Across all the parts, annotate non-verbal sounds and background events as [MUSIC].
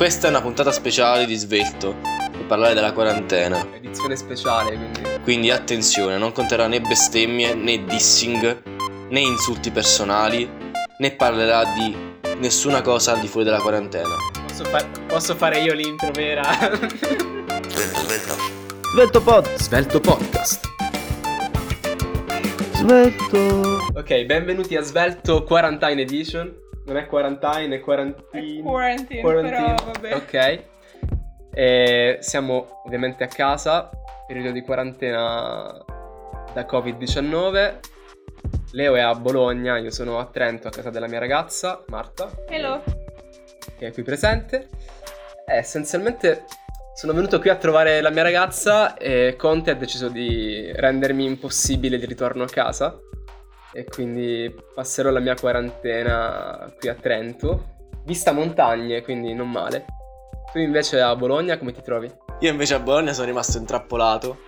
Questa è una puntata speciale di Svelto per parlare della quarantena. Edizione speciale, quindi. Quindi attenzione, non conterrà né bestemmie, né dissing, né insulti personali, né parlerà di nessuna cosa al di fuori della quarantena. Posso, far- posso fare io l'intro vera? Svelto, svelto. Svelto pod. Svelto Podcast. Svelto. Ok, benvenuti a Svelto Quarantine Edition. Non è quarantine, è quarantine. Quarantine, Quarantine. però vabbè. Ok. E siamo ovviamente a casa, periodo di quarantena da Covid-19. Leo è a Bologna, io sono a Trento a casa della mia ragazza, Marta, Hello. che è qui presente. E essenzialmente sono venuto qui a trovare la mia ragazza e Conte ha deciso di rendermi impossibile di ritorno a casa. E quindi passerò la mia quarantena qui a Trento. Vista montagne, quindi non male. Tu invece a Bologna come ti trovi? Io invece a Bologna sono rimasto intrappolato,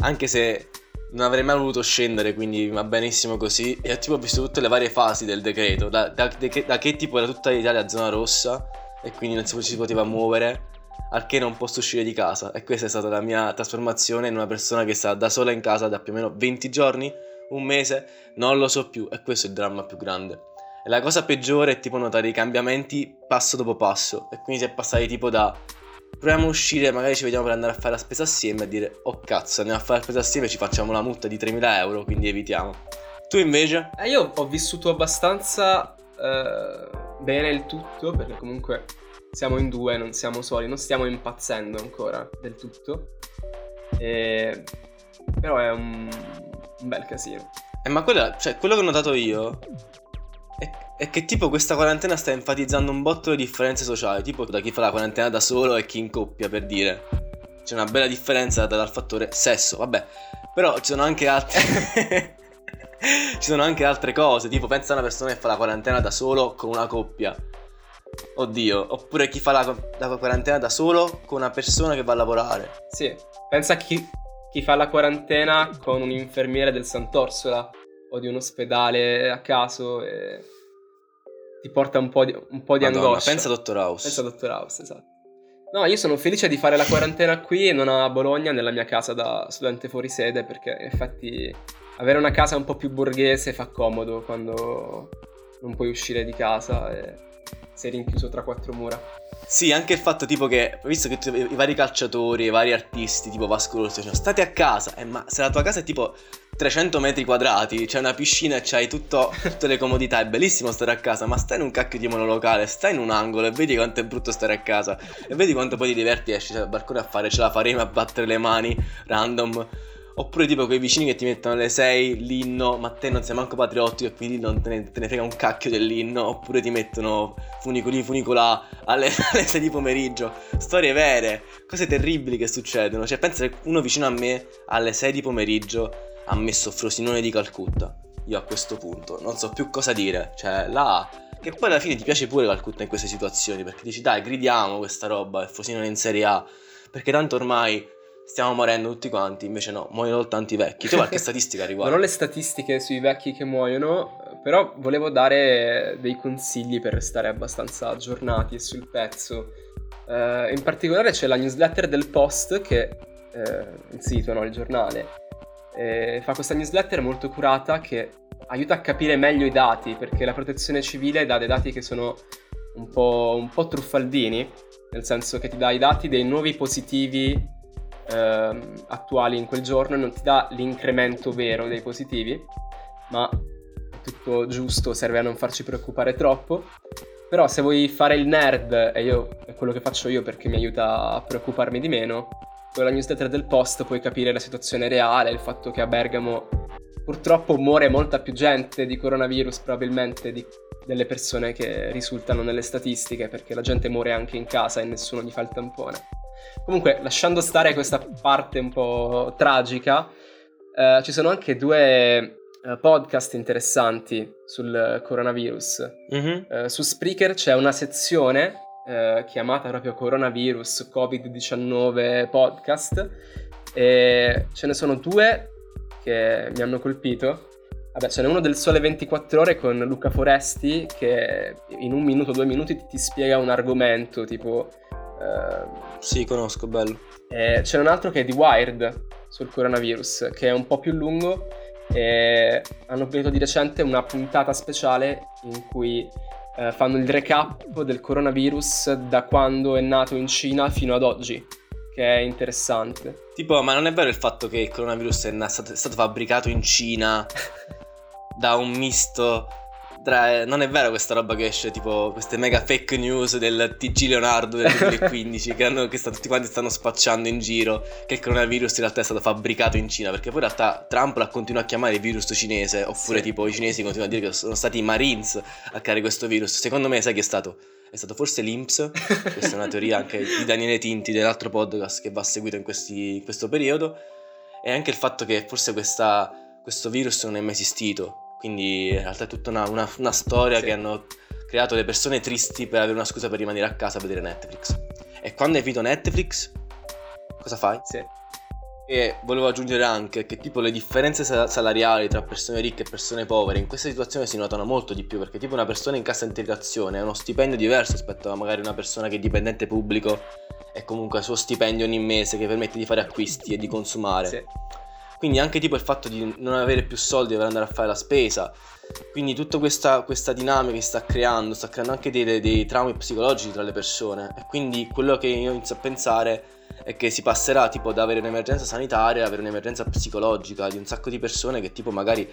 anche se non avrei mai voluto scendere, quindi va benissimo così. E ho tipo visto tutte le varie fasi del decreto, da, da- da che- tipo era tutta l'Italia zona rossa e quindi non si poteva muovere, al che non posso uscire di casa. E questa è stata la mia trasformazione in una persona che sta da sola in casa da più o meno 20 giorni, un mese, non lo so più. E questo è il dramma più grande. E la cosa peggiore è tipo notare i cambiamenti passo dopo passo. E quindi si è passati tipo da proviamo a uscire, magari ci vediamo per andare a fare la spesa assieme e dire oh cazzo, andiamo a fare la spesa assieme e ci facciamo la multa di 3.000 euro, quindi evitiamo. Tu invece? Eh, io ho vissuto abbastanza eh, bene il tutto, perché comunque siamo in due, non siamo soli, non stiamo impazzendo ancora del tutto. E- Però è un, un bel casino. Eh, ma quella, cioè, quello che ho notato io è, è che tipo questa quarantena sta enfatizzando un botto le differenze sociali, tipo da chi fa la quarantena da solo e chi in coppia, per dire. C'è una bella differenza dal fattore sesso, vabbè. Però ci sono anche altre... [LAUGHS] ci sono anche altre cose, tipo pensa a una persona che fa la quarantena da solo con una coppia. Oddio, oppure chi fa la, la quarantena da solo con una persona che va a lavorare. Sì, pensa a chi, chi fa la quarantena con un infermiere del Sant'Orsola o di un ospedale a caso e ti porta un po' di, un po' di Madonna, angoscia. pensa a Dottor House. Pensa a Dottor House, esatto. No, io sono felice di fare la quarantena qui e non a Bologna, nella mia casa da studente fuori sede, perché in effetti avere una casa un po' più borghese fa comodo quando non puoi uscire di casa e sei rinchiuso tra quattro mura. Sì, anche il fatto tipo che, visto che i vari calciatori, i vari artisti, tipo Vasco Rossi, dicono state a casa, eh, ma se la tua casa è tipo 300 metri quadrati, c'è una piscina e c'hai tutto- tutte le comodità, è bellissimo stare a casa, ma stai in un cacchio di monolocale, stai in un angolo e vedi quanto è brutto stare a casa, e vedi quanto poi ti diverti, esci al balcone a fare, ce la faremo a battere le mani, random. Oppure tipo quei vicini che ti mettono alle 6 l'inno, ma te non sei manco patriottico e quindi non te ne, te ne frega un cacchio dell'inno. Oppure ti mettono funicoli funicola alle, [LAUGHS] alle 6 di pomeriggio. Storie vere, cose terribili che succedono. Cioè pensa che uno vicino a me alle 6 di pomeriggio ha messo Frosinone di Calcutta. Io a questo punto non so più cosa dire. Cioè là... Che poi alla fine ti piace pure Calcutta in queste situazioni perché dici dai gridiamo questa roba e Frosinone in Serie A. Perché tanto ormai stiamo morendo tutti quanti, invece no, muoiono soltanto i vecchi. Tu [LAUGHS] qualche statistica a Non riguardo? ho le statistiche sui vecchi che muoiono, però volevo dare dei consigli per restare abbastanza aggiornati e sul pezzo. Eh, in particolare c'è la newsletter del Post, che eh, il sito, no, il giornale, eh, fa questa newsletter molto curata che aiuta a capire meglio i dati, perché la protezione civile dà dei dati che sono un po', un po' truffaldini, nel senso che ti dà i dati dei nuovi positivi ehm, attuali in quel giorno e non ti dà l'incremento vero dei positivi, ma tutto giusto, serve a non farci preoccupare troppo. Però se vuoi fare il nerd, e io è quello che faccio io perché mi aiuta a preoccuparmi di meno, con la newsletter del post puoi capire la situazione reale, il fatto che a Bergamo purtroppo muore molta più gente di coronavirus probabilmente di- delle persone che risultano nelle statistiche, perché la gente muore anche in casa e nessuno gli fa il tampone. Comunque, lasciando stare questa parte un po' tragica, eh, ci sono anche due eh, podcast interessanti sul coronavirus. Mhm. Eh, su Spreaker c'è una sezione eh, chiamata proprio Coronavirus Covid-19 Podcast e ce ne sono due che mi hanno colpito. Vabbè, ce n'è uno del Sole 24 Ore con Luca Foresti che in un minuto, due minuti ti, ti spiega un argomento tipo Eh, Sì, conosco, bello. e c'è un altro che è di Wired sul coronavirus, che è un po' più lungo. E hanno pubblicato di recente una puntata speciale in cui eh, fanno il recap del coronavirus da quando è nato in Cina fino ad oggi, che è interessante. Tipo, ma non è vero il fatto che il coronavirus è, na- stato, è stato fabbricato in Cina [LAUGHS] da un misto tra... Non è vero questa roba che esce, tipo, queste mega fake news del TG Leonardo del 2015 [LAUGHS] che, hanno, che sta- tutti quanti stanno spacciando in giro che il coronavirus in realtà è stato fabbricato in Cina, perché poi in realtà Trump l'ha continuato a chiamare virus cinese, oppure Sì. tipo i cinesi continuano a dire che sono stati i Marines a creare questo virus. Secondo me, sai chi è stato? È stato forse l'Inps, questa è una teoria anche di Daniele Tinti dell'altro podcast che va seguito in, questi- in questo periodo e anche il fatto che forse questa- questo virus non è mai esistito quindi in realtà è tutta una, una- una storia Sì. che hanno creato le persone tristi per avere una scusa per rimanere a casa a vedere Netflix e quando hai finito Netflix cosa fai? Sì. E volevo aggiungere anche che tipo le differenze sa- salariali tra persone ricche e persone povere in questa situazione si notano molto di più perché tipo una persona in cassa integrazione ha uno stipendio diverso rispetto a magari una persona che è dipendente pubblico e comunque ha il suo stipendio ogni mese che permette di fare acquisti e di consumare. Sì. Quindi anche tipo il fatto di non avere più soldi per andare a fare la spesa. Quindi tutta questa, questa dinamica che sta creando, sta creando anche dei, dei traumi psicologici tra le persone. E quindi quello che io inizio a pensare è che si passerà tipo da avere un'emergenza sanitaria ad avere un'emergenza psicologica di un sacco di persone che tipo magari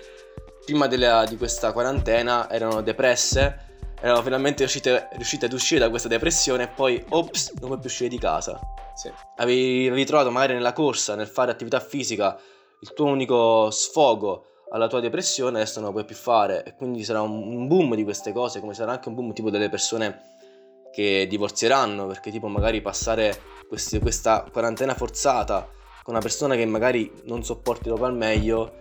prima della- di questa quarantena erano depresse, erano finalmente riuscite, riuscite ad uscire da questa depressione e poi, ops, non puoi più uscire di casa Sì. avevi, avevi trovato magari nella corsa, nel fare attività fisica, il tuo unico sfogo alla tua depressione, adesso non lo puoi più fare. E quindi sarà un, boom di queste cose, come sarà anche un boom tipo delle persone che divorzieranno, perché tipo magari passare questi- questa quarantena forzata con una persona che magari non sopporti proprio al meglio,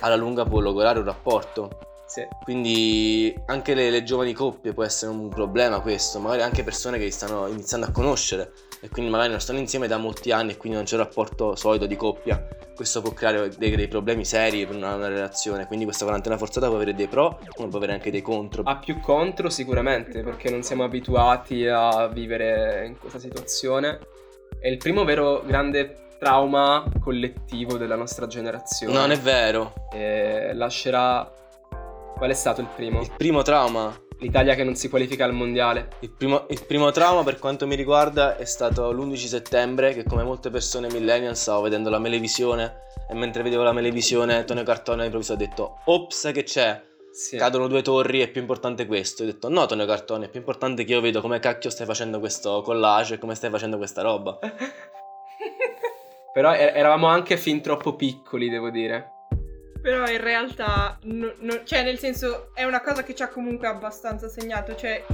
alla lunga può logorare un rapporto. Sì. Quindi anche le, le giovani coppie può essere un problema questo, magari anche persone che stanno iniziando a conoscere e quindi magari non stanno insieme da molti anni e quindi non c'è un rapporto solido di coppia. Questo può creare dei, dei problemi seri per una, una relazione, quindi questa quarantena forzata può avere dei pro, come può avere anche dei contro. Ha più contro sicuramente perché non siamo abituati a vivere in questa situazione. È il primo vero grande trauma collettivo della nostra generazione. Non è vero. E lascerà... Qual è stato il primo? Il primo trauma L'Italia che non si qualifica al mondiale. Il primo, il primo trauma per quanto mi riguarda è stato l'11 settembre che come molte persone millennial stavo vedendo la melevisione e mentre vedevo la melevisione Tonio Cartone all'improvviso ha detto ops che c'è Sì. cadono due torri è più importante questo ho detto no Tonio Cartone è più importante che io vedo come cacchio stai facendo questo collage e come stai facendo questa roba [LAUGHS] Però er- eravamo anche fin troppo piccoli, devo dire. Però in realtà, no- no- cioè nel senso, è una cosa che ci ha comunque abbastanza segnato. Cioè,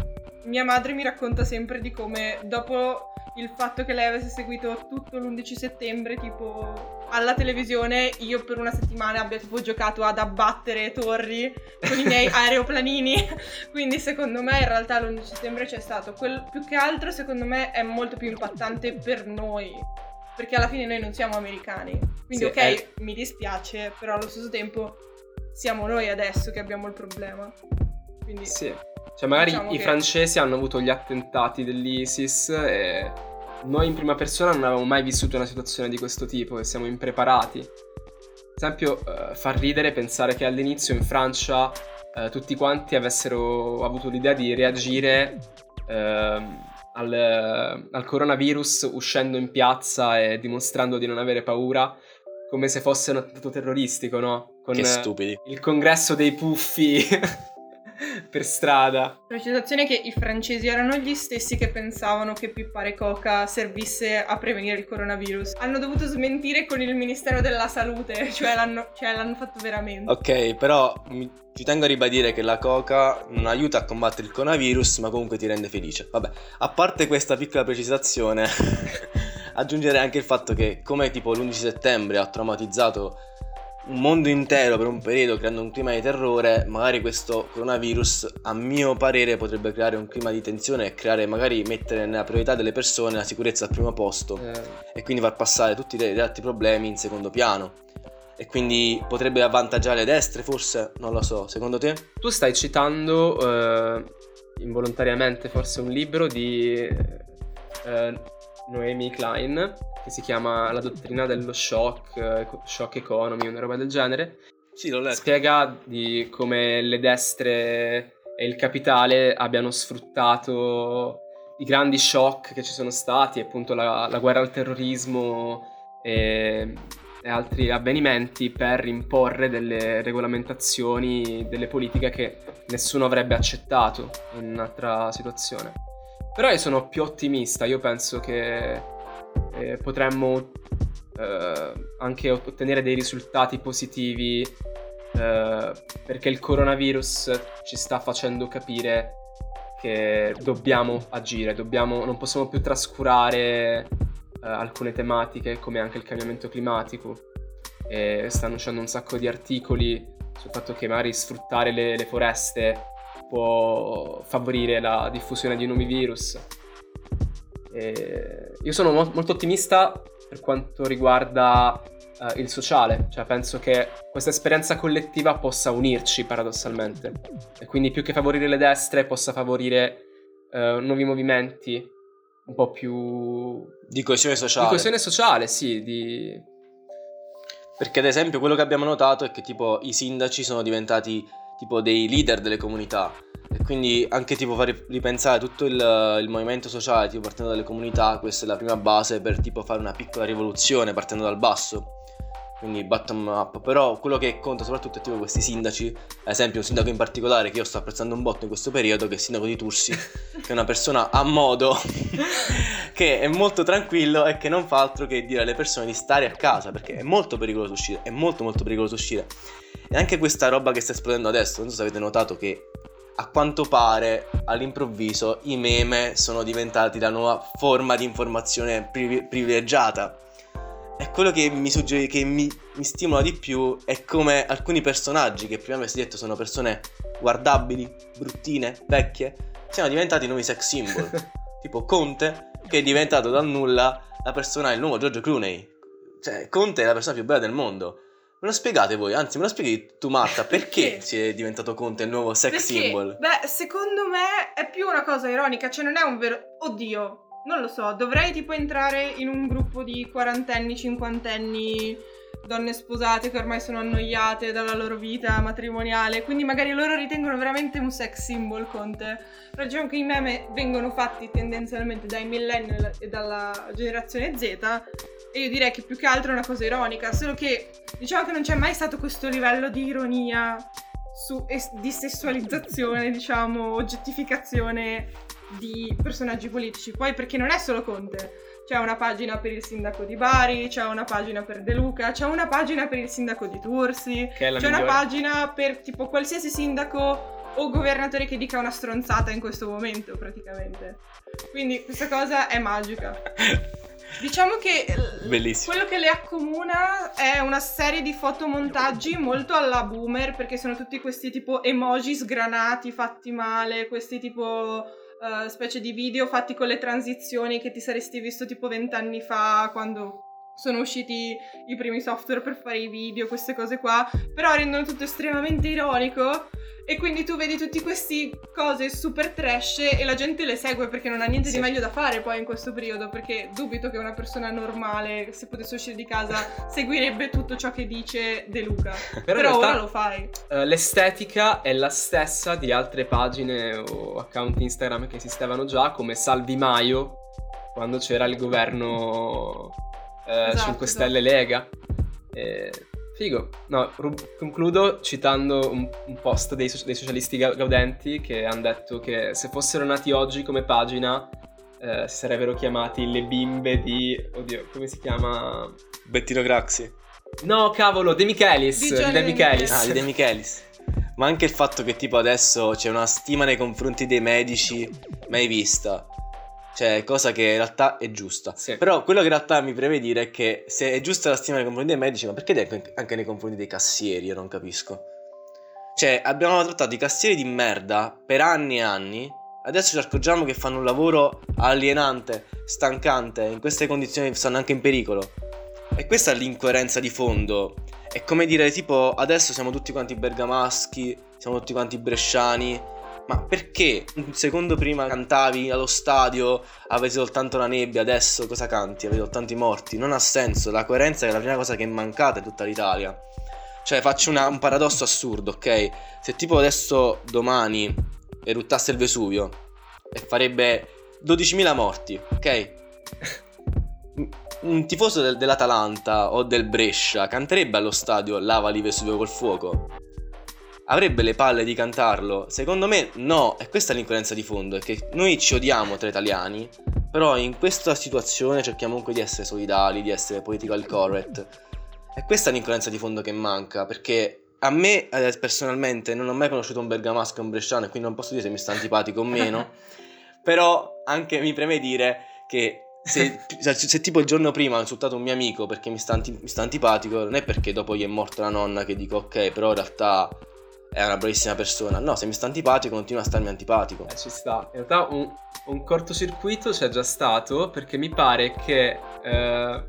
mia madre mi racconta sempre di come dopo il fatto che lei avesse seguito tutto l'11 settembre, tipo alla televisione, io per una settimana abbia tipo giocato ad abbattere torri con i miei [LAUGHS] aeroplanini. [LAUGHS] Quindi secondo me in realtà l'11 settembre c'è stato. Quel, più che altro secondo me è molto più impattante per noi. Perché alla fine noi non siamo americani. Quindi Sì, ok, è- mi dispiace, però allo stesso tempo siamo noi adesso che abbiamo il problema. Quindi Sì. Cioè, magari Diciamo i che- francesi hanno avuto gli attentati dell'ISIS e noi in prima persona non avevamo mai vissuto una situazione di questo tipo e siamo impreparati. Ad esempio, eh, fa ridere pensare che all'inizio in Francia eh, tutti quanti avessero avuto l'idea di reagire ehm, al, al coronavirus uscendo in piazza e dimostrando di non avere paura come se fosse un attentato terroristico, no? Con che stupidi il congresso dei puffi [LAUGHS] per strada. Precisazione che i francesi erano gli stessi che pensavano che pippare coca servisse a prevenire il coronavirus. Hanno dovuto smentire con il Ministero della Salute, [LAUGHS] cioè l'hanno, cioè l'hanno fatto veramente. ok però mi- ci tengo a ribadire che la coca non aiuta a combattere il coronavirus ma comunque ti rende felice vabbè a parte questa piccola precisazione [LAUGHS] aggiungere anche il fatto che come tipo l'11 settembre ha traumatizzato un mondo intero per un periodo creando un clima di terrore, magari questo coronavirus a mio parere potrebbe creare un clima di tensione e creare magari mettere nella priorità delle persone la sicurezza al primo posto Eh, e quindi far passare tutti gli altri problemi in secondo piano. E quindi potrebbe avvantaggiare le destre forse? Non lo so, secondo te? tu stai citando eh, involontariamente forse un libro di eh, Noemi Klein, che si chiama La dottrina dello shock, eh, shock economy, una roba del genere. Sì, l'ho letto. Spiega di come le destre e il capitale abbiano sfruttato i grandi shock che ci sono stati, appunto la, la guerra al terrorismo e, e, altri avvenimenti per imporre delle regolamentazioni, delle politiche che nessuno avrebbe accettato in un'altra situazione. Però io sono più ottimista, io penso che eh, potremmo eh, anche ottenere dei risultati positivi eh, perché il coronavirus ci sta facendo capire che dobbiamo agire, dobbiamo, non possiamo più trascurare uh, alcune tematiche come anche il cambiamento climatico. E stanno uscendo un sacco di articoli sul fatto che magari sfruttare le, le foreste può favorire la diffusione di nuovi virus. E io sono mo- molto ottimista per quanto riguarda uh, il sociale, cioè penso che questa esperienza collettiva possa unirci paradossalmente e quindi più che favorire le destre possa favorire uh, nuovi movimenti un po' più... Di coesione sociale. Di coesione sociale, sì, di... Perché ad esempio quello che abbiamo notato è che tipo i sindaci sono diventati tipo dei leader delle comunità. E quindi anche tipo fare ripensare tutto il, il, movimento sociale tipo partendo dalle comunità questa è la prima base per tipo fare una piccola rivoluzione partendo dal basso. Quindi bottom up. Però quello che conta soprattutto è tipo questi sindaci. Ad esempio un sindaco in particolare che io sto apprezzando un botto in questo periodo che è il sindaco di Tursi [LAUGHS] che è una persona a modo [LAUGHS] che è molto tranquillo e che non fa altro che dire alle persone di stare a casa perché è molto pericoloso uscire è molto molto pericoloso uscire e anche questa roba che sta esplodendo adesso, non so se avete notato che a quanto pare all'improvviso i meme sono diventati la nuova forma di informazione privi- privilegiata. E quello che mi, sugger- che mi, mi stimola di più è come alcuni personaggi che prima avessi detto sono persone guardabili, bruttine, vecchie, siano diventati nuovi sex symbol. [LAUGHS] tipo Conte, che è diventato dal nulla la persona, il nuovo George Clooney. Cioè, Conte è la persona più bella del mondo. Me lo spiegate voi, anzi me lo spieghi tu Marta, [LAUGHS] perché, perché? si è diventato Conte il nuovo sex perché? symbol? Beh, secondo me è più una cosa ironica, cioè non è un vero... Oddio, non lo so, dovrei tipo entrare in un gruppo di quarantenni, cinquantenni, donne sposate che ormai sono annoiate dalla loro vita matrimoniale, quindi magari loro ritengono veramente un sex symbol Conte. Però diciamo che i meme vengono fatti tendenzialmente dai millennial e dalla generazione Z e io direi che più che altro è una cosa ironica, solo che diciamo che non c'è mai stato questo livello di ironia, su, es- di sessualizzazione, diciamo, oggettificazione di personaggi politici. Poi perché non è solo Conte. C'è una pagina per il sindaco di Bari, c'è una pagina per De Luca, c'è una pagina per il sindaco di Tursi, c'è migliore. una pagina per tipo qualsiasi sindaco o governatore che dica una stronzata in questo momento praticamente. Quindi questa cosa è magica. [LAUGHS] Diciamo che Bellissimo. quello che le accomuna è una serie di fotomontaggi molto alla boomer perché sono tutti questi tipo emoji sgranati fatti male, questi tipo uh, specie di video fatti con le transizioni che ti saresti visto tipo vent'anni fa quando sono usciti i primi software per fare i video, queste cose qua, però rendono tutto estremamente ironico e quindi tu vedi tutte queste cose super trash e la gente le segue perché non ha niente sì. di meglio da fare poi in questo periodo, perché dubito che una persona normale, se potesse uscire di casa, seguirebbe tutto ciò che dice De Luca. [LAUGHS] Però, Però ora lo fai. Uh, l'estetica è la stessa di altre pagine o account Instagram che esistevano già, come Salvi Maio, quando c'era il governo eh, esatto, 5 Stelle esatto. Lega. Eh, figo. No, ru- concludo citando un, un post dei, so- dei, socialisti gaudenti che hanno detto che se fossero nati oggi come pagina eh, si sarebbero chiamati le bimbe di... Oddio, come si chiama? Bettino Craxi. No, cavolo, De Michelis. Di De Michelis. Ah, di De Michelis. Ma anche il fatto che tipo adesso c'è una stima nei confronti dei medici mai vista. Cioè, cosa che in realtà è giusta. Sì. Però quello che in realtà mi preme dire è che se è giusta la stima nei confronti dei medici, ma perché anche nei confronti dei cassieri? Io non capisco. Cioè, abbiamo trattato i cassieri di merda per anni e anni. Adesso ci accorgiamo che fanno un lavoro alienante, stancante, in queste condizioni stanno anche in pericolo. E questa è l'incoerenza di fondo. È come dire, tipo, adesso siamo tutti quanti bergamaschi, siamo tutti quanti bresciani, ma perché un secondo prima cantavi allo stadio, avete soltanto la nebbia, adesso cosa canti? Avete soltanto i morti? Non ha senso, la coerenza è la prima cosa che è mancata in tutta l'Italia. Cioè, faccio una- un paradosso assurdo, ok? Se tipo adesso domani eruttasse il Vesuvio e farebbe 12.000 morti, ok? [LAUGHS] Un tifoso del- dell'Atalanta o del Brescia canterebbe allo stadio Lava li Vesuvio col fuoco? Avrebbe le palle di cantarlo? Secondo me no, e questa è l'incoerenza di fondo, è che noi ci odiamo tra italiani, però in questa situazione cerchiamo comunque di essere solidali, di essere political correct. E questa è l'incoerenza di fondo che manca, perché a me eh, personalmente non ho mai conosciuto un bergamasco e un bresciano, e quindi non posso dire se mi sta antipatico o meno, [LAUGHS] però anche mi preme dire che se, se- se tipo il giorno prima ho insultato un mio amico perché mi sta, anti- mi sta antipatico, non è perché dopo gli è morta la nonna che dico ok, però in realtà è una bravissima persona. No, se mi sta antipatico continua a starmi antipatico. Eh, ci sta. In realtà un, un cortocircuito c'è già stato perché mi pare che eh,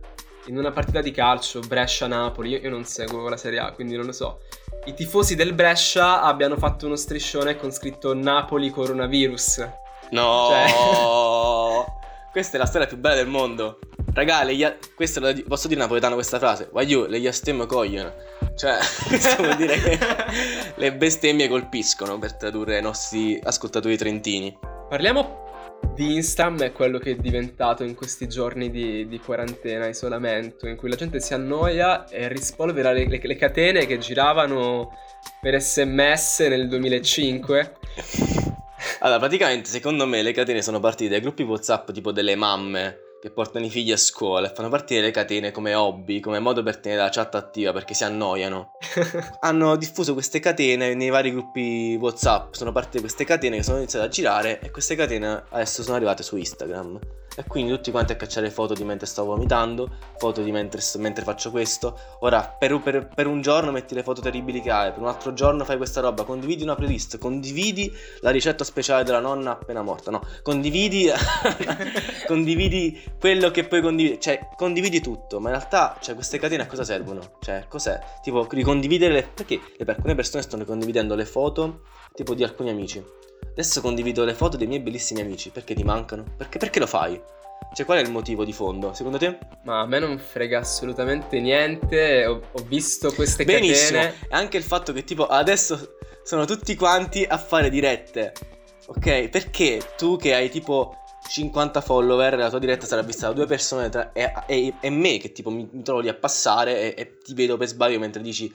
in una partita di calcio Brescia-Napoli, io, io non seguo la Serie A, quindi non lo so, i tifosi del Brescia abbiano fatto uno striscione con scritto Napoli coronavirus. No, Cioè- [LAUGHS] questa è la storia più bella del mondo. Raga, le ia- questo lo di- posso dire napoletano questa frase? Voglio, le iastem coglion. Cioè, [LAUGHS] questo vuol dire che [LAUGHS] le bestemmie colpiscono per tradurre ai nostri ascoltatori trentini. Parliamo di Instam e quello che è diventato in questi giorni di, di quarantena, isolamento, in cui la gente si annoia e rispolvera le, le- le catene che giravano per sms nel 2005. Allora, praticamente, secondo me, le catene sono partite dai gruppi WhatsApp tipo delle mamme che portano i figli a scuola e fanno partire le catene come hobby, come modo per tenere la chat attiva perché si annoiano. [LAUGHS] Hanno diffuso queste catene nei vari gruppi WhatsApp. Sono partite queste catene che sono iniziate a girare e queste catene adesso sono arrivate su Instagram. E quindi tutti quanti a cacciare foto di mentre sto vomitando, foto di mentre, mentre faccio questo. Ora, per, per- per un giorno metti le foto terribili che hai, per un altro giorno fai questa roba, condividi una playlist, condividi la ricetta speciale della nonna appena morta. No, condividi, [LAUGHS] condividi quello che puoi condividere. Cioè, condividi tutto, ma in realtà, cioè, queste catene a cosa servono? Cioè, cos'è? Tipo, ricondividere le... Perché alcune persone stanno condividendo le foto, tipo, di alcuni amici. Adesso condivido le foto dei miei bellissimi amici. Perché ti mancano? Perché, perché lo fai? Cioè, qual è il motivo di fondo? Secondo te? Ma a me non frega assolutamente niente. Ho, ho visto queste Benissimo. catene. E anche il fatto che, tipo, adesso sono tutti quanti a fare dirette. Ok? Perché tu che hai tipo 50 follower, la tua diretta sarà vista da due persone tra- e, e- e me che tipo mi, mi trovo lì a passare e, e ti vedo per sbaglio mentre dici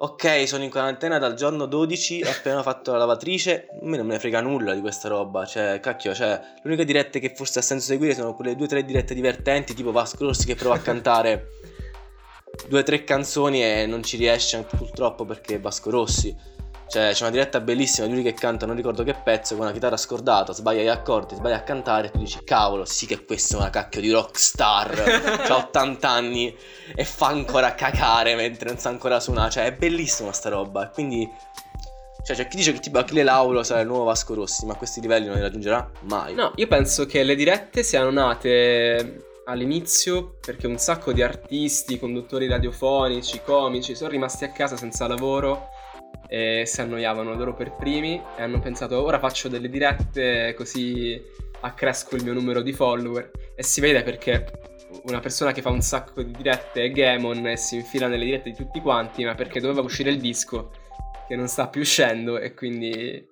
Ok, sono in quarantena dal giorno 12, ho appena fatto la lavatrice. A me non me ne frega nulla di questa roba. Cioè, cacchio, cioè, le uniche dirette che forse ha senso seguire sono quelle due o tre dirette divertenti, tipo Vasco Rossi che prova a cantare due o tre canzoni e non ci riesce purtroppo perché è Vasco Rossi. Cioè, c'è una diretta bellissima di lui che canta, non ricordo che pezzo, con una chitarra scordata, sbaglia gli accordi, sbaglia a cantare e tu dici, cavolo, sì che questo è una cacchio di rockstar, ha 80 [LAUGHS] anni e fa ancora cacare mentre non sa ancora suonare, cioè è bellissima sta roba, e quindi... Cioè, c'è chi dice che tipo Achille Lauro sarà il nuovo Vasco Rossi, ma a questi livelli non li raggiungerà mai. No, io penso che le dirette siano nate all'inizio perché un sacco di artisti, conduttori radiofonici, comici sono rimasti a casa senza lavoro e si annoiavano loro per primi e hanno pensato ora faccio delle dirette così accresco il mio numero di follower e si vede perché una persona che fa un sacco di dirette è Gamon e si infila nelle dirette di tutti quanti ma perché doveva uscire il disco che non sta più uscendo e quindi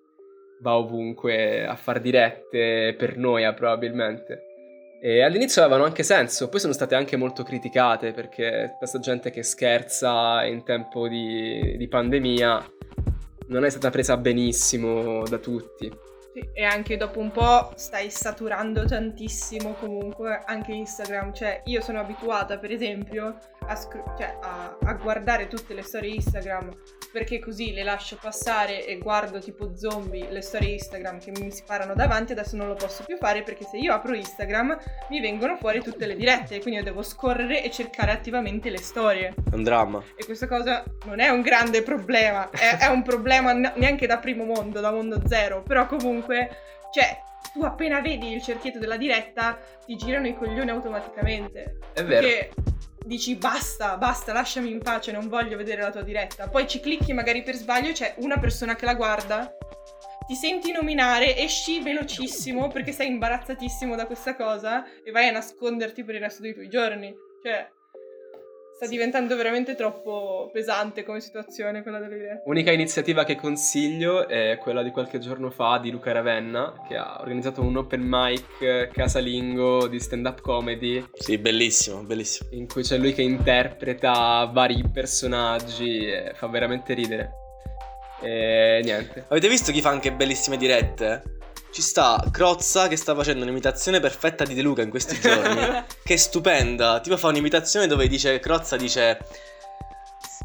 va ovunque a far dirette per noia probabilmente. E all'inizio avevano anche senso, poi sono state anche molto criticate perché questa gente che scherza in tempo di, di pandemia non è stata presa benissimo da tutti. Sì, e anche dopo un po' stai saturando tantissimo comunque anche Instagram. Cioè, io sono abituata, per esempio, a, scru- cioè, a- a guardare tutte le storie Instagram perché così le lascio passare e guardo tipo zombie le storie Instagram che mi sparano davanti. Adesso non lo posso più fare perché se io apro Instagram mi vengono fuori tutte le dirette, quindi io devo scorrere e cercare attivamente le storie. È un dramma. E questa cosa non è un grande problema, è, è un problema neanche da primo mondo, da mondo zero, però comunque, cioè, tu appena vedi il cerchietto della diretta ti girano i coglioni automaticamente. È vero. Perché dici basta, basta, lasciami in pace, non voglio vedere la tua diretta. Poi ci clicchi magari per sbaglio, c'è una persona che la guarda, ti senti nominare, esci velocissimo perché sei imbarazzatissimo da questa cosa e vai a nasconderti per il resto dei tuoi giorni. Cioè, sta diventando veramente troppo pesante come situazione quella delle idee. Unica iniziativa che consiglio è quella di qualche giorno fa di Luca Ravenna, che ha organizzato un open mic casalingo di stand-up comedy Sì, bellissimo, bellissimo. in cui c'è lui che interpreta vari personaggi e fa veramente ridere. E niente. Avete visto chi fa anche bellissime dirette? Ci sta Crozza che sta facendo un'imitazione perfetta di De Luca in questi giorni. [LAUGHS] che è stupenda. Tipo fa un'imitazione dove dice Crozza dice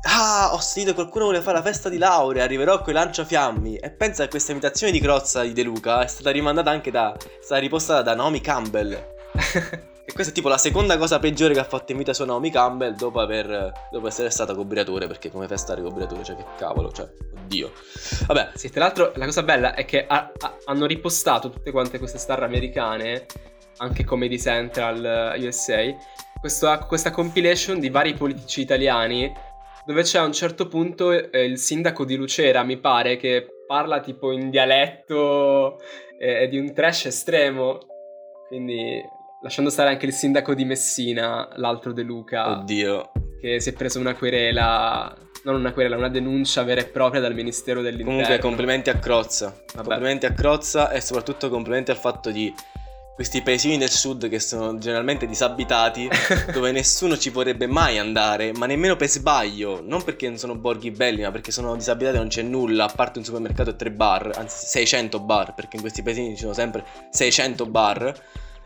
Ah, ho sentito che qualcuno vuole fare la festa di laurea, arriverò coi lanciafiammi. E pensa che questa imitazione di Crozza di De Luca è stata rimandata anche da. è stata ripostata da Naomi Campbell. [LAUGHS] E questa è tipo la seconda cosa peggiore che ha fatto in vita sua Naomi Campbell dopo, aver, dopo essere stata cobriatore. Perché come fai a stare cobriatore? Cioè, che cavolo, cioè, oddio. Vabbè, Sì, tra l'altro la cosa bella è che ha- ha- hanno ripostato tutte quante queste star americane, anche Comedy Central eh, USA, questo- questa compilation di vari politici italiani, dove c'è a un certo punto eh, il sindaco di Lucera, mi pare, che parla tipo in dialetto eh, di un trash estremo, quindi lasciando stare anche il sindaco di Messina, l'altro De Luca oddio. che si è preso una querela, non una querela, una denuncia vera e propria dal Ministero dell'Interno. Comunque complimenti a Crozza. Vabbè. Complimenti a Crozza e soprattutto complimenti al fatto di questi paesini del sud che sono generalmente disabitati, [LAUGHS] dove nessuno ci vorrebbe mai andare, ma nemmeno per sbaglio, non perché non sono borghi belli, ma perché sono disabitati e non c'è nulla, a parte un supermercato e tre bar, anzi 600 bar, perché in questi paesini ci sono sempre 600 bar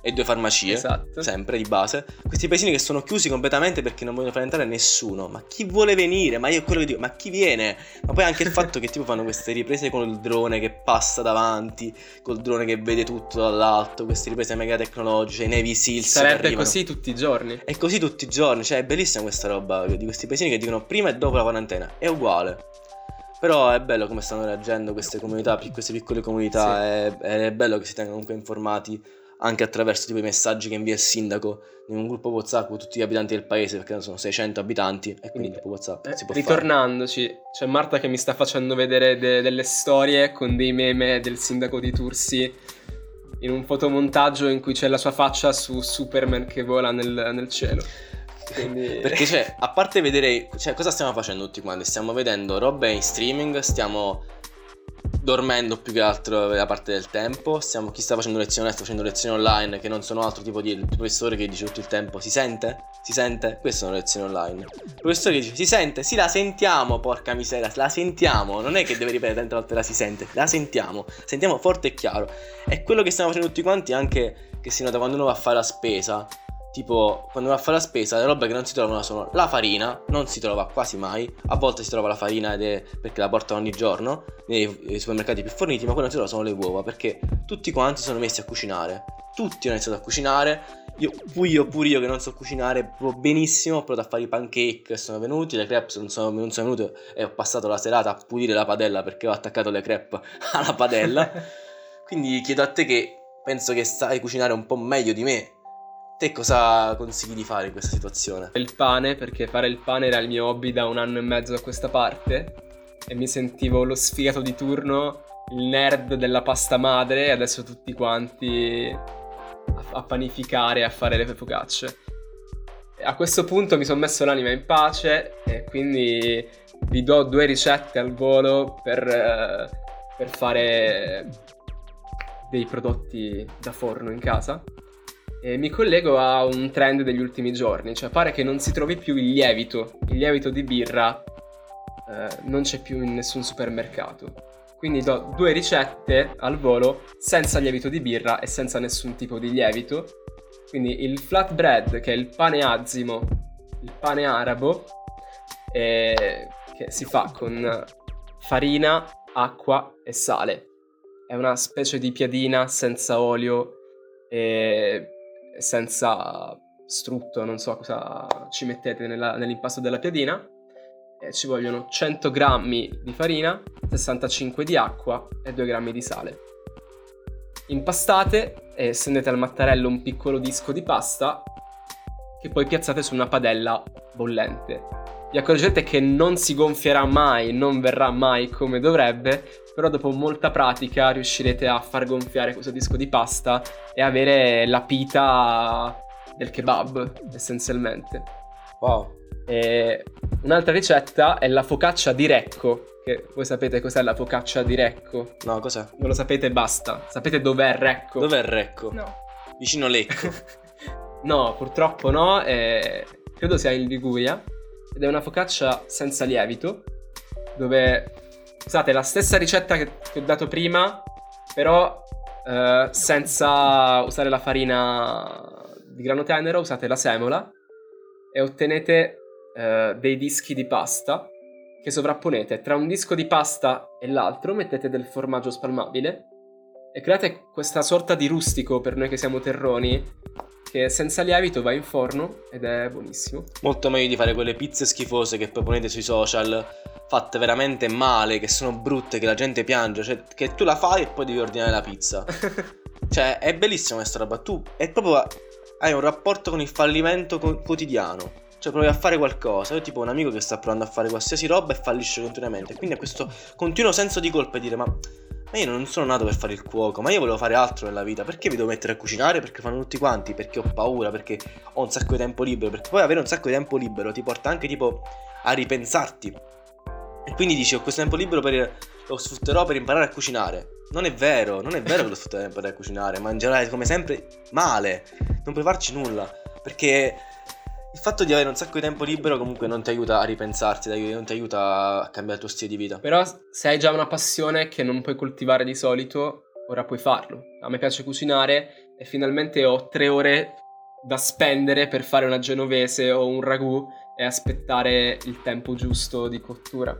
e due farmacie. Esatto. Sempre di base. Questi paesini che sono chiusi completamente perché non vogliono far entrare nessuno. Ma chi vuole venire? Ma io quello che dico, ma chi viene? Ma poi anche il [LAUGHS] fatto che tipo fanno queste riprese con il drone che passa davanti, col drone che vede tutto dall'alto, queste riprese mega tecnologiche, i Navy Seals. Sarebbe così tutti i giorni. È così tutti i giorni, cioè è bellissima questa roba di questi paesini che dicono prima e dopo la quarantena. È uguale. Però è bello come stanno reagendo queste comunità, queste piccole comunità. È, è bello che si tengano comunque informati anche attraverso tipo i messaggi che invia il sindaco in un gruppo WhatsApp con tutti gli abitanti del paese, perché sono 600 abitanti e quindi Quindi, il gruppo WhatsApp Eh, si può fare. ritornandoci, c'è Marta che mi sta facendo vedere de- delle storie con dei meme del sindaco di Tursi in un fotomontaggio in cui c'è la sua faccia su Superman che vola nel, nel cielo. Quindi... [LAUGHS] Perché, cioè, a parte vedere, cioè, cosa stiamo facendo tutti quanti? Stiamo vedendo robe in streaming, stiamo dormendo più che altro la parte del tempo. Stiamo, chi sta facendo lezioni sta facendo lezioni online che non sono altro tipo di il professore che dice tutto il tempo si sente? Si sente? Queste sono lezioni online. Il professore che dice si sente? Sì, la sentiamo, porca miseria, la sentiamo. Non è che deve ripetere tante volte la si sente, la sentiamo. Sentiamo forte e chiaro. E quello che stiamo facendo tutti quanti anche che si nota quando uno va a fare la spesa. Tipo, quando va a fare la spesa, le robe che non si trovano sono la farina, non si trova quasi mai. A volte si trova la farina ed è perché la portano ogni giorno nei, nei supermercati più forniti, ma quello non si trova sono le uova perché tutti quanti sono messi a cucinare. Tutti hanno iniziato a cucinare. Io, pure io, pure io che non so cucinare proprio benissimo, ho provato a fare i pancake sono venuti, le crepes non sono, non sono venute e ho passato la serata a pulire la padella perché ho attaccato le crepe [LAUGHS] alla padella. [LAUGHS] Quindi chiedo a te che penso che sai cucinare un po' meglio di me. Te cosa consigli di fare in questa situazione? il pane, perché fare il pane era il mio hobby da un anno e mezzo a questa parte. E mi sentivo lo sfigato di turno, il nerd della pasta madre, e adesso tutti quanti a, a panificare, a fare le focacce. E A questo punto mi sono messo l'anima in pace e quindi vi do due ricette al volo per, eh, per fare dei prodotti da forno in casa. E mi collego a un trend degli ultimi giorni, cioè pare che non si trovi più il lievito, il lievito di birra eh, non c'è più in nessun supermercato. Quindi do due ricette al volo senza lievito di birra e senza nessun tipo di lievito. Quindi il flatbread, che è il pane azimo, il pane arabo, eh, che si fa con farina, acqua e sale. È una specie di piadina senza olio e senza strutto, non so cosa ci mettete nella- nell'impasto della piadina. E ci vogliono 100 grammi di farina, 65 di acqua e 2 grammi di sale. Impastate e stendete al mattarello un piccolo disco di pasta che poi piazzate su una padella bollente. Vi accorgete che non si gonfierà mai, non verrà mai come dovrebbe, però dopo molta pratica riuscirete a far gonfiare questo disco di pasta e avere la pita del kebab, essenzialmente. Wow. E un'altra ricetta è la focaccia di Recco, che voi sapete cos'è la focaccia di Recco? No, cos'è? Non lo sapete, basta. Sapete dov'è Recco? Dov'è Recco? No. Vicino Lecco. [LAUGHS] no, purtroppo no, eh, credo sia in Liguria. Ed è una focaccia senza lievito, dove usate la stessa ricetta che, che ho dato prima, però eh, senza usare la farina di grano tenero, usate la semola e ottenete eh, dei dischi di pasta che sovrapponete tra un disco di pasta e l'altro, mettete del formaggio spalmabile e create questa sorta di rustico per noi che siamo terroni che senza lievito va in forno ed è buonissimo. Molto meglio di fare quelle pizze schifose che proponete sui social, fatte veramente male, che sono brutte, che la gente piange, cioè che tu la fai e poi devi ordinare la pizza. [LAUGHS] cioè, è bellissima questa roba, tu è proprio hai un rapporto con il fallimento quotidiano. Cioè provi a fare qualcosa, io tipo un amico che sta provando a fare qualsiasi roba e fallisce continuamente. Quindi ha questo continuo senso di colpa e dire ma ma io non sono nato per fare il cuoco, ma io volevo fare altro nella vita. Perché mi devo mettere a cucinare? Perché fanno tutti quanti? Perché ho paura? Perché ho un sacco di tempo libero? Perché poi avere un sacco di tempo libero ti porta anche tipo a ripensarti. E quindi dici ho questo tempo libero per lo sfrutterò per imparare a cucinare. Non è vero, non è vero che lo sfrutterò per imparare a cucinare, mangerai come sempre male. Non puoi farci nulla. Perché il fatto di avere un sacco di tempo libero comunque non ti aiuta a ripensarti, non ti aiuta a cambiare il tuo stile di vita. Però se hai già una passione che non puoi coltivare di solito, ora puoi farlo. A me piace cucinare e finalmente ho tre ore da spendere per fare una genovese o un ragù e aspettare il tempo giusto di cottura.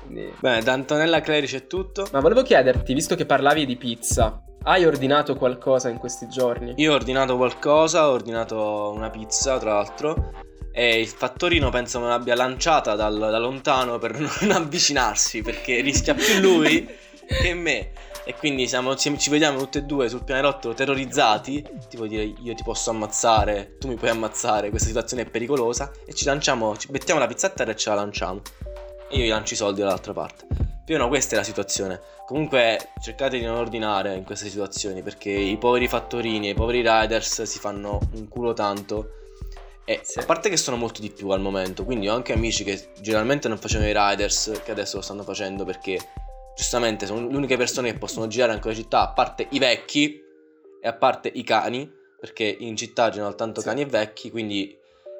Quindi... Bene, da Antonella Clerici è tutto. Ma volevo chiederti, visto che parlavi di pizza, hai ordinato qualcosa in questi giorni? Io ho ordinato qualcosa, ho ordinato una pizza tra l'altro e il fattorino penso me l'abbia lanciata dal, da lontano per [LAUGHS] non avvicinarsi perché rischia più lui [LAUGHS] che me. E quindi siamo, ci, vediamo tutti e due sul pianerottolo terrorizzati. Ti vuoi dire io ti posso ammazzare, tu mi puoi ammazzare, questa situazione è pericolosa. E ci lanciamo, ci mettiamo la pizza a terra e ce la lanciamo. E io gli lancio i soldi dall'altra parte. Più o meno questa è la situazione. Comunque cercate di non ordinare in queste situazioni perché i poveri fattorini e i poveri riders si fanno un culo tanto. E Sì. a parte che sono molto di più al momento, quindi ho anche amici che generalmente non facevano i riders che adesso lo stanno facendo perché giustamente sono le uniche persone che possono girare anche la città, a parte i vecchi e a parte i cani, perché in città girano tanto Sì. cani e vecchi, quindi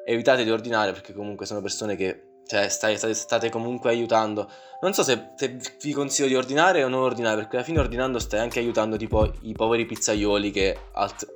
evitate di ordinare perché comunque sono persone che cioè, stai- state, state comunque aiutando. Non so se, se vi consiglio di ordinare o non ordinare, perché alla fine ordinando stai anche aiutando tipo i poveri pizzaioli che alt-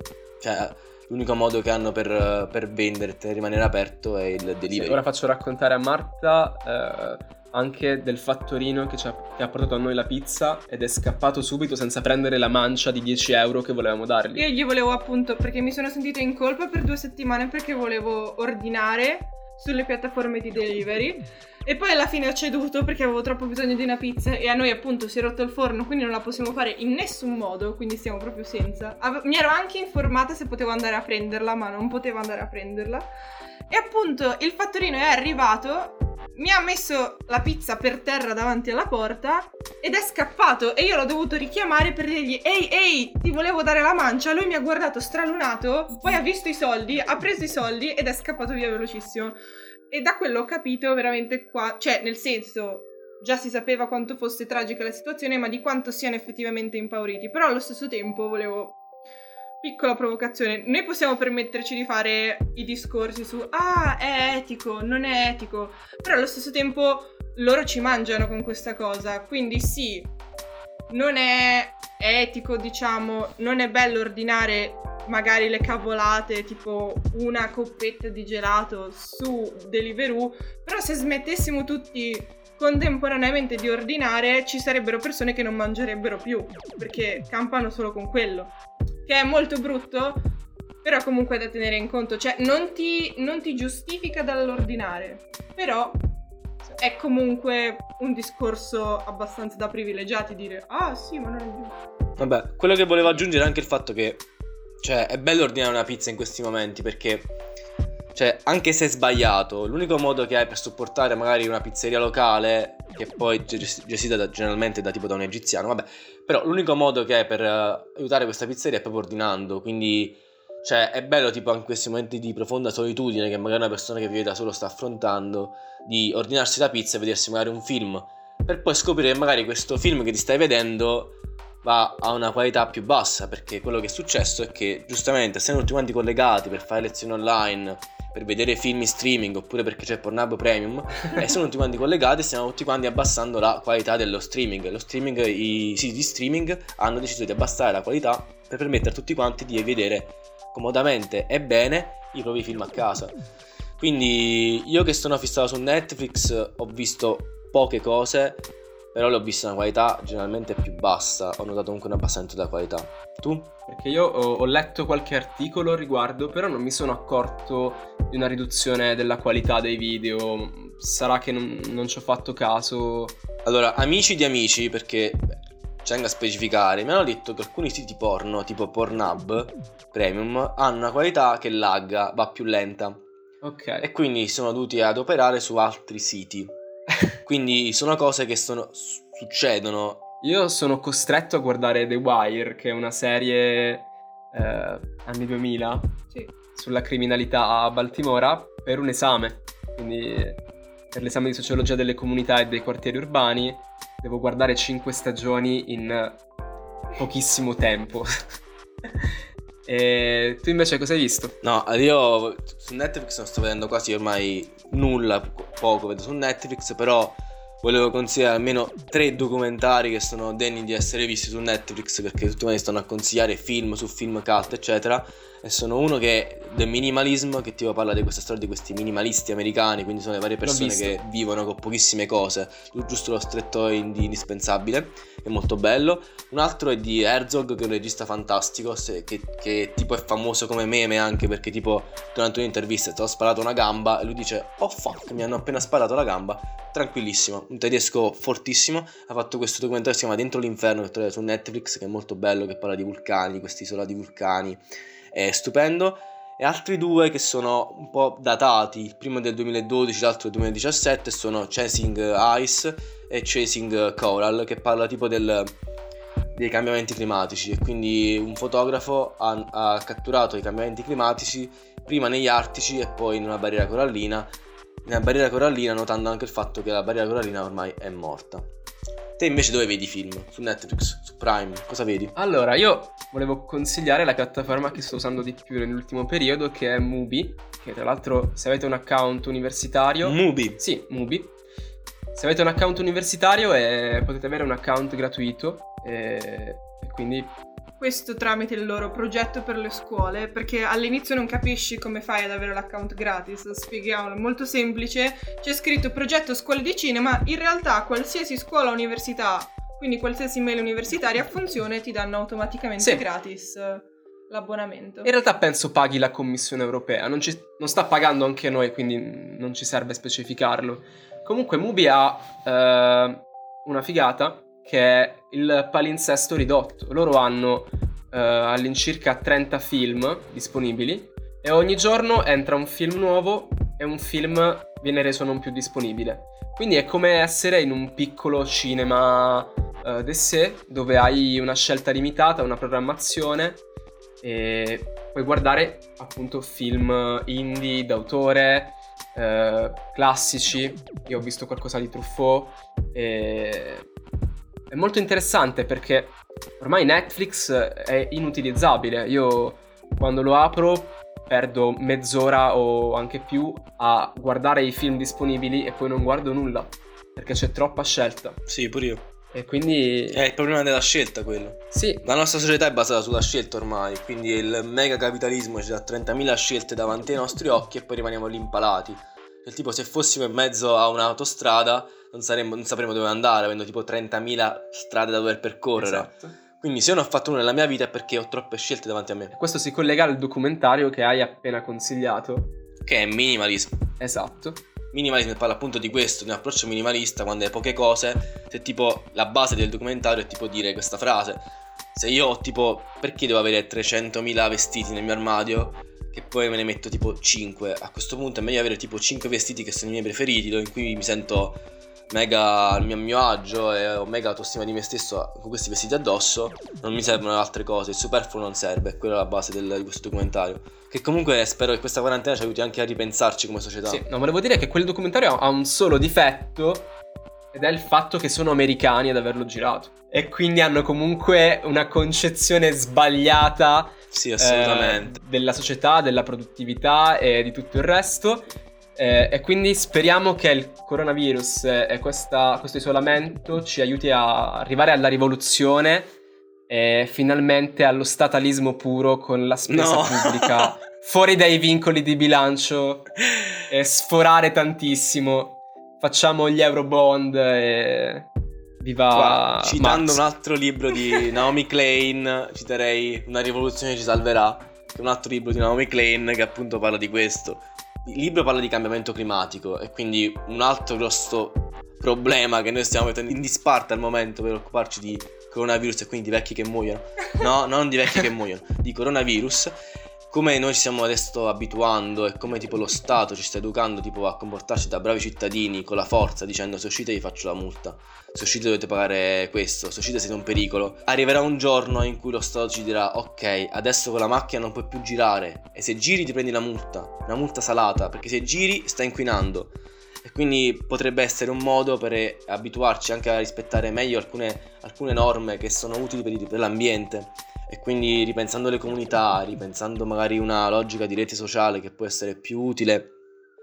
cioè, l'unico modo che hanno per, per vendere e rimanere aperto è il Sì, delivery. ora faccio raccontare a Marta eh, anche del fattorino che, ci ha, che ha portato a noi la pizza ed è scappato subito senza prendere la mancia di 10 euro che volevamo dargli. Io gli volevo appunto, perché mi sono sentita in colpa per due settimane perché volevo ordinare sulle piattaforme di delivery. E poi alla fine ho ceduto perché avevo troppo bisogno di una pizza e a noi appunto si è rotto il forno quindi non la possiamo fare in nessun modo quindi stiamo proprio senza. Ave- mi ero anche informata se potevo andare a prenderla ma non potevo andare a prenderla. E appunto il fattorino è arrivato mi ha messo la pizza per terra davanti alla porta ed è scappato e io l'ho dovuto richiamare per dirgli ehi ehi ti volevo dare la mancia. Lui mi ha guardato stralunato poi ha visto i soldi ha preso i soldi ed è scappato via velocissimo. E da quello ho capito veramente qua cioè nel senso già si sapeva quanto fosse tragica la situazione ma di quanto siano effettivamente impauriti. Però allo stesso tempo volevo Piccola provocazione, noi possiamo permetterci di fare i discorsi su ah, è etico, non è etico, però allo stesso tempo loro ci mangiano con questa cosa, quindi sì, non è etico, diciamo, non è bello ordinare magari le cavolate, tipo una coppetta di gelato su Deliveroo, però se smettessimo tutti contemporaneamente di ordinare ci sarebbero persone che non mangerebbero più, perché campano solo con quello, che è molto brutto, però comunque è da tenere in conto, cioè non ti, non ti giustifica dall'ordinare, però è comunque un discorso abbastanza da privilegiati dire ah sì ma non è giusto. Vabbè, quello che volevo aggiungere è anche il fatto che, cioè, è bello ordinare una pizza in questi momenti perché Cioè, anche se è sbagliato, l'unico modo che hai per supportare magari una pizzeria locale, che poi gestita da- generalmente da tipo da un egiziano, vabbè, però l'unico modo che hai per eh, aiutare questa pizzeria è proprio ordinando, quindi cioè è bello tipo in questi momenti di profonda solitudine che magari una persona che vive da solo sta affrontando, di ordinarsi la pizza e vedersi magari un film, per poi scoprire che magari questo film che ti stai vedendo va a una qualità più bassa, perché quello che è successo è che giustamente essendo tutti quanti collegati per fare lezioni online, per vedere film in streaming oppure perché c'è Pornhub Premium e sono tutti quanti collegati stiamo tutti quanti abbassando la qualità dello streaming. Lo streaming, i siti di streaming hanno deciso di abbassare la qualità per permettere a tutti quanti di vedere comodamente e bene i propri film a casa. Quindi io che sono fissato su Netflix ho visto poche cose, però le ho viste una qualità generalmente più bassa, ho notato comunque un abbassamento della qualità. Tu? Perché io ho, ho letto qualche articolo al riguardo, però non mi sono accorto di una riduzione della qualità dei video. Sarà che non, non ci ho fatto caso. Allora, amici di amici, perché beh, tengo a specificare, mi hanno detto che alcuni siti porno, tipo Pornhub Premium, hanno una qualità che lagga, va più lenta Ok. e quindi sono dovuti adoperare su altri siti. Quindi sono cose che sono- su- succedono. Io sono costretto a guardare The Wire, che è una serie eh, anni 2000 Sì. sulla criminalità a Baltimora, per un esame. Quindi per l'esame di sociologia delle comunità e dei quartieri urbani devo guardare 5 stagioni in pochissimo tempo. [LAUGHS] e tu invece cosa hai visto? No, io su Netflix non sto vedendo quasi ormai nulla, poco vedo su Netflix, però volevo consigliare almeno tre documentari che sono degni di essere visti su Netflix perché tutti quanti stanno a consigliare film su film cult, eccetera. E sono uno che è The Minimalism, che tipo parla di questa storia di questi minimalisti americani, quindi sono le varie persone che vivono con pochissime cose, giusto lo stretto indi- indispensabile, è molto bello. Un altro è di Herzog, che è un regista fantastico, se- che, che tipo è famoso come meme anche perché tipo durante un'intervista ti ho sparato una gamba e lui dice oh fuck mi hanno appena sparato la gamba. Tranquillissimo un tedesco fortissimo ha fatto questo documentario che si chiama Dentro l'inferno che trovate su Netflix che è molto bello che parla di vulcani questi isolati vulcani è stupendo. E altri due che sono un po' datati il primo del 2012 l'altro del 2017 sono Chasing Ice e Chasing Coral che parla tipo del dei cambiamenti climatici. E quindi un fotografo ha, ha catturato i cambiamenti climatici prima negli artici e poi in una barriera corallina. Nella barriera corallina notando anche il fatto che la barriera corallina ormai è morta te invece dove vedi i film? su Netflix? su Prime? cosa vedi? Allora, io volevo consigliare la piattaforma che sto usando di più nell'ultimo periodo, che è Mubi, che tra l'altro se avete un account universitario... Mubi Sì, Mubi. Se avete un account universitario eh, potete avere un account gratuito e, e quindi Questo tramite il loro progetto per le scuole, perché all'inizio non capisci come fai ad avere l'account gratis. Spieghiamolo, molto semplice. C'è scritto progetto scuole di cinema, in realtà qualsiasi scuola o università, quindi qualsiasi mail universitaria funziona e ti danno automaticamente Sì. gratis l'abbonamento. in realtà penso paghi la Commissione europea, non, ci- non sta pagando anche noi, quindi non ci serve specificarlo. Comunque Mubi ha eh, una figata che è il palinsesto ridotto. Loro hanno eh, all'incirca 30 film disponibili e ogni giorno entra un film nuovo e un film viene reso non più disponibile. Quindi è come essere in un piccolo cinema eh, d'essè dove hai una scelta limitata, una programmazione e puoi guardare appunto film indie d'autore, eh, classici. Io ho visto qualcosa di Truffaut e è molto interessante perché ormai Netflix è inutilizzabile. Io quando lo apro perdo mezz'ora o anche più a guardare i film disponibili e poi non guardo nulla perché c'è troppa scelta. sì pure io E quindi è il problema della scelta quello sì, La nostra società è basata sulla scelta ormai, quindi il mega capitalismo ci dà 30.000 scelte davanti ai nostri occhi e poi rimaniamo lì impalati. Del tipo se fossimo in mezzo a un'autostrada non, saremmo- non sapremmo dove andare, avendo tipo 30.000 strade da dover percorrere. esatto. Quindi se io non ho fatto una nella mia vita è perché ho troppe scelte davanti a me. Questo si collega al documentario che hai appena consigliato. Che è minimalismo. Esatto. Minimalismo parla appunto di questo, di un approccio minimalista quando hai poche cose. Se tipo la base del documentario è tipo dire questa frase. Se io ho tipo, perché devo avere 300.000 vestiti nel mio armadio? che poi me ne metto tipo 5. A questo punto è meglio avere tipo 5 vestiti che sono i miei preferiti, in cui mi sento mega a mio agio e ho mega autostima di me stesso con questi vestiti addosso. Non mi servono altre cose, il superfluo non serve, quella è la base del- di questo documentario. Che comunque spero che questa quarantena ci aiuti anche a ripensarci come società. Sì, no, volevo dire che quel documentario ha un solo difetto ed è il fatto che sono americani ad averlo girato. E quindi hanno comunque una concezione sbagliata Sì, assolutamente. eh, della società, della produttività e di tutto il resto. Eh, e quindi speriamo che il coronavirus e questa- questo isolamento ci aiuti a arrivare alla rivoluzione e finalmente allo statalismo puro con la spesa No. pubblica [LAUGHS] fuori dai vincoli di bilancio e sforare tantissimo. Facciamo gli Eurobond e viva Qua, citando Marx. un altro libro di Naomi Klein, citerei Una rivoluzione ci salverà, che è un altro libro di Naomi Klein che appunto parla di questo. Il libro parla di cambiamento climatico e quindi un altro grosso problema che noi stiamo mettendo in disparte al momento per occuparci di coronavirus e quindi di vecchi che muoiono. No, non di vecchi che muoiono, di coronavirus. Come noi ci stiamo adesso abituando e come tipo lo Stato ci sta educando tipo a comportarci da bravi cittadini con la forza dicendo se uscite vi faccio la multa se uscite dovete pagare questo, se uscite siete un pericolo. Arriverà un giorno in cui lo Stato ci dirà ok, adesso con la macchina non puoi più girare e se giri ti prendi la multa, una multa salata, perché se giri stai inquinando. E quindi potrebbe essere un modo per abituarci anche a rispettare meglio alcune, alcune norme che sono utili per, per l'ambiente. E quindi ripensando le comunità, ripensando magari una logica di rete sociale che può essere più utile,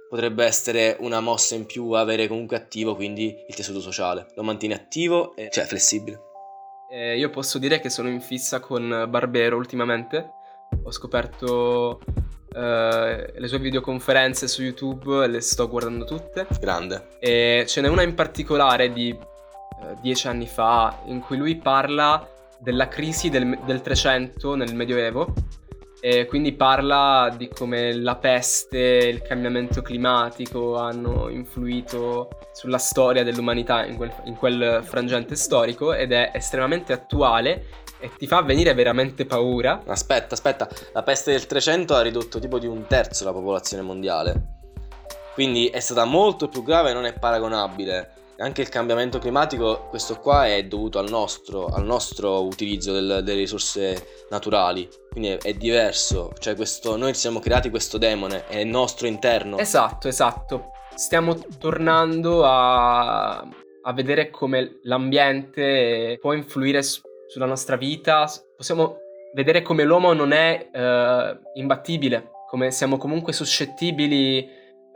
potrebbe essere una mossa in più avere comunque attivo quindi il tessuto sociale. Lo mantiene attivo e cioè flessibile. Eh, io posso dire che sono in fissa con Barbero ultimamente. Ho scoperto eh, le sue videoconferenze su YouTube, le sto guardando tutte. Grande. E ce n'è una in particolare di eh, dieci anni fa in cui lui parla della crisi del, del 300 nel Medioevo. E quindi parla di come la peste e il cambiamento climatico hanno influito sulla storia dell'umanità in quel, in quel frangente storico ed è estremamente attuale e ti fa venire veramente paura. Aspetta, aspetta, la peste del 300 ha ridotto tipo di un terzo la popolazione mondiale. Quindi è stata molto più grave e non è paragonabile. Anche il cambiamento climatico, questo qua è dovuto al nostro, al nostro utilizzo del- delle risorse naturali. Quindi è, è diverso. Cioè, questo, noi siamo creati questo demone, è nostro interno. Esatto, esatto. Stiamo tornando a, a vedere come l'ambiente può influire su- sulla nostra vita. Possiamo vedere come l'uomo non è eh, imbattibile, come siamo comunque suscettibili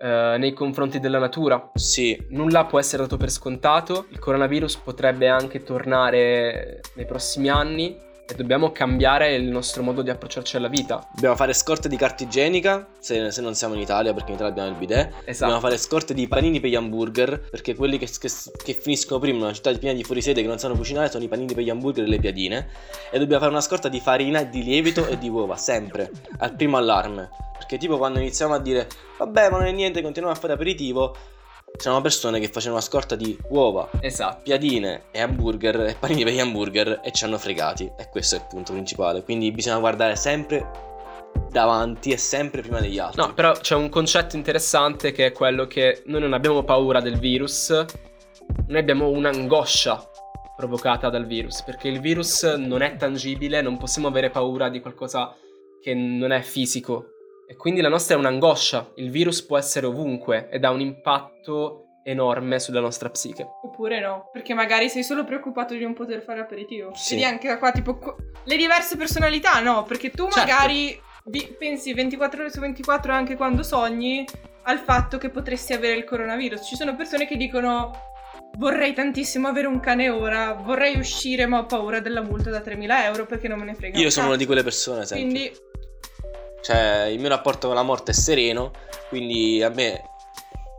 eh, nei confronti della natura. Sì, Nulla può essere dato per scontato, il coronavirus potrebbe anche tornare nei prossimi anni e dobbiamo cambiare il nostro modo di approcciarci alla vita. Dobbiamo fare scorte di carta igienica, se, se non siamo in Italia, perché in Italia abbiamo il bidet. Dobbiamo Esatto. fare scorte di panini per gli hamburger, perché quelli che, che- che finiscono prima in una città piena di fuorisede che non sanno cucinare sono i panini per gli hamburger e le piadine. E dobbiamo fare una scorta di farina, di lievito e di uova, sempre, al primo allarme. Perché tipo quando iniziamo a dire, vabbè ma non è niente, continuiamo a fare aperitivo, c'erano persone che facevano una scorta di uova, Esatto. piadine e hamburger e panini per gli hamburger e ci hanno fregati e questo è il punto principale quindi bisogna guardare sempre davanti e sempre prima degli altri No, però c'è un concetto interessante che è quello che noi non abbiamo paura del virus, noi abbiamo un'angoscia provocata dal virus, perché il virus non è tangibile, non possiamo avere paura di qualcosa che non è fisico. E quindi la nostra è un'angoscia, il virus può essere ovunque ed ha un impatto enorme sulla nostra psiche. Oppure no, perché magari sei solo preoccupato di non poter fare aperitivo. Sì. Vedi anche qua, tipo, le diverse personalità, no? Perché tu Certo. magari vi- pensi 24 ore su 24 anche quando sogni al fatto che potresti avere il coronavirus. Ci sono persone che dicono vorrei tantissimo avere un cane ora, vorrei uscire ma ho paura della multa da 3.000 euro perché non me ne frega. io sono una di quelle persone sempre Quindi cioè il mio rapporto con la morte è sereno quindi a me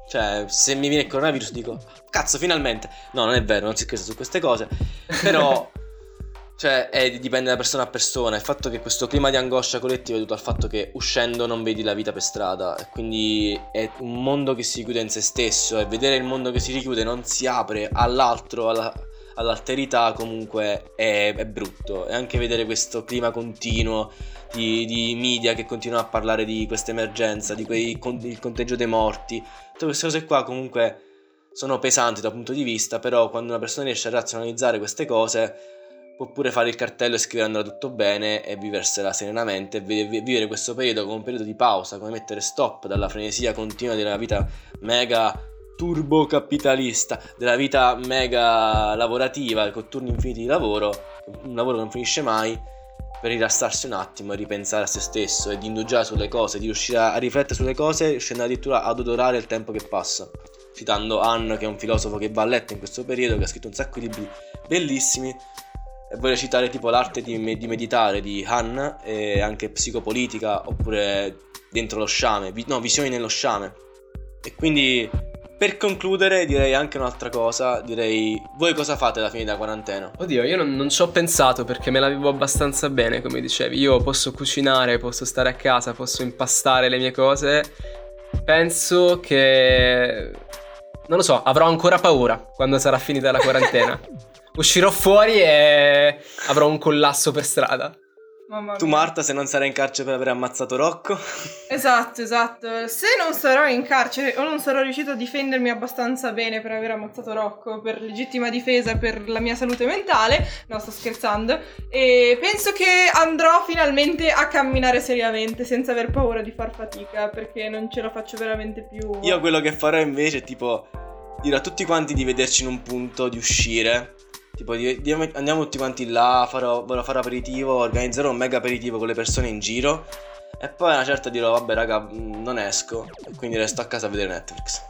cioè se mi viene il coronavirus dico cazzo finalmente no non è vero non si scherza su queste cose però [LAUGHS] Cioè, è- dipende da persona a persona. Il fatto che questo clima di angoscia collettiva è dovuto al fatto che uscendo non vedi la vita per strada. E quindi è un mondo che si chiude in se stesso. E vedere il mondo che si richiude non si apre all'altro, alla- all'alterità comunque è, è brutto. E anche vedere questo clima continuo di, di media che continuano a parlare di questa emergenza, di quei, con, il conteggio dei morti, tutte queste cose qua comunque sono pesanti dal punto di vista, però quando una persona riesce a razionalizzare queste cose può pure fare il cartello e scrivere andrà tutto bene e viversela serenamente e vivere questo periodo come un periodo di pausa, come mettere stop dalla frenesia continua della vita mega turbo capitalista, della vita mega lavorativa, con turni infiniti di lavoro, un lavoro che non finisce mai, per rilassarsi un attimo e ripensare a se stesso e di indugiare sulle cose, di riuscire a riflettere sulle cose, riuscendo addirittura ad odorare il tempo che passa. Citando Anne, che è un filosofo che va a letto in questo periodo, che ha scritto un sacco di libri bellissimi, e voglio citare tipo l'arte di, di meditare di Han e anche psicopolitica oppure dentro lo sciame, no, visioni nello sciame. E quindi per concludere direi anche un'altra cosa, direi voi cosa fate alla fine della quarantena? Oddio, io non, non ci ho pensato perché me la vivo abbastanza bene, come dicevi, io posso cucinare, posso stare a casa, posso impastare le mie cose. Penso che... Non lo so, avrò ancora paura quando sarà finita la quarantena. [LAUGHS] Uscirò fuori e avrò un collasso per strada. Mamma tu mia. Marta se non sarai in carcere per aver ammazzato Rocco? Esatto, esatto. Se non sarò in carcere o non sarò riuscito a difendermi abbastanza bene per aver ammazzato Rocco, per legittima difesa, per la mia salute mentale, no sto scherzando, e penso che andrò finalmente a camminare seriamente senza aver paura di far fatica perché non ce la faccio veramente più. Io quello che farò invece è tipo dire a tutti quanti di vederci in un punto, di uscire Tipo, di, di, andiamo tutti quanti là, farò, vorrò fare aperitivo, organizzerò un mega aperitivo con le persone in giro. E poi a una certa dirò, vabbè raga, mm, non esco. E quindi resto a casa a vedere Netflix.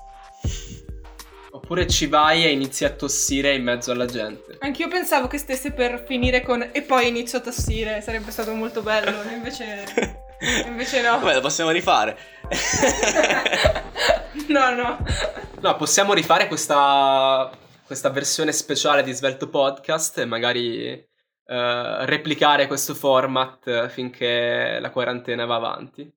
Oppure ci vai e inizi a tossire in mezzo alla gente. Anch'io pensavo che stesse per finire con e poi inizio a tossire, sarebbe stato molto bello, [LAUGHS] invece... Invece no. Vabbè, lo possiamo rifare. [LAUGHS] no, no. No, possiamo rifare questa questa versione speciale di Svelto Podcast e magari eh, replicare questo format finché la quarantena va avanti.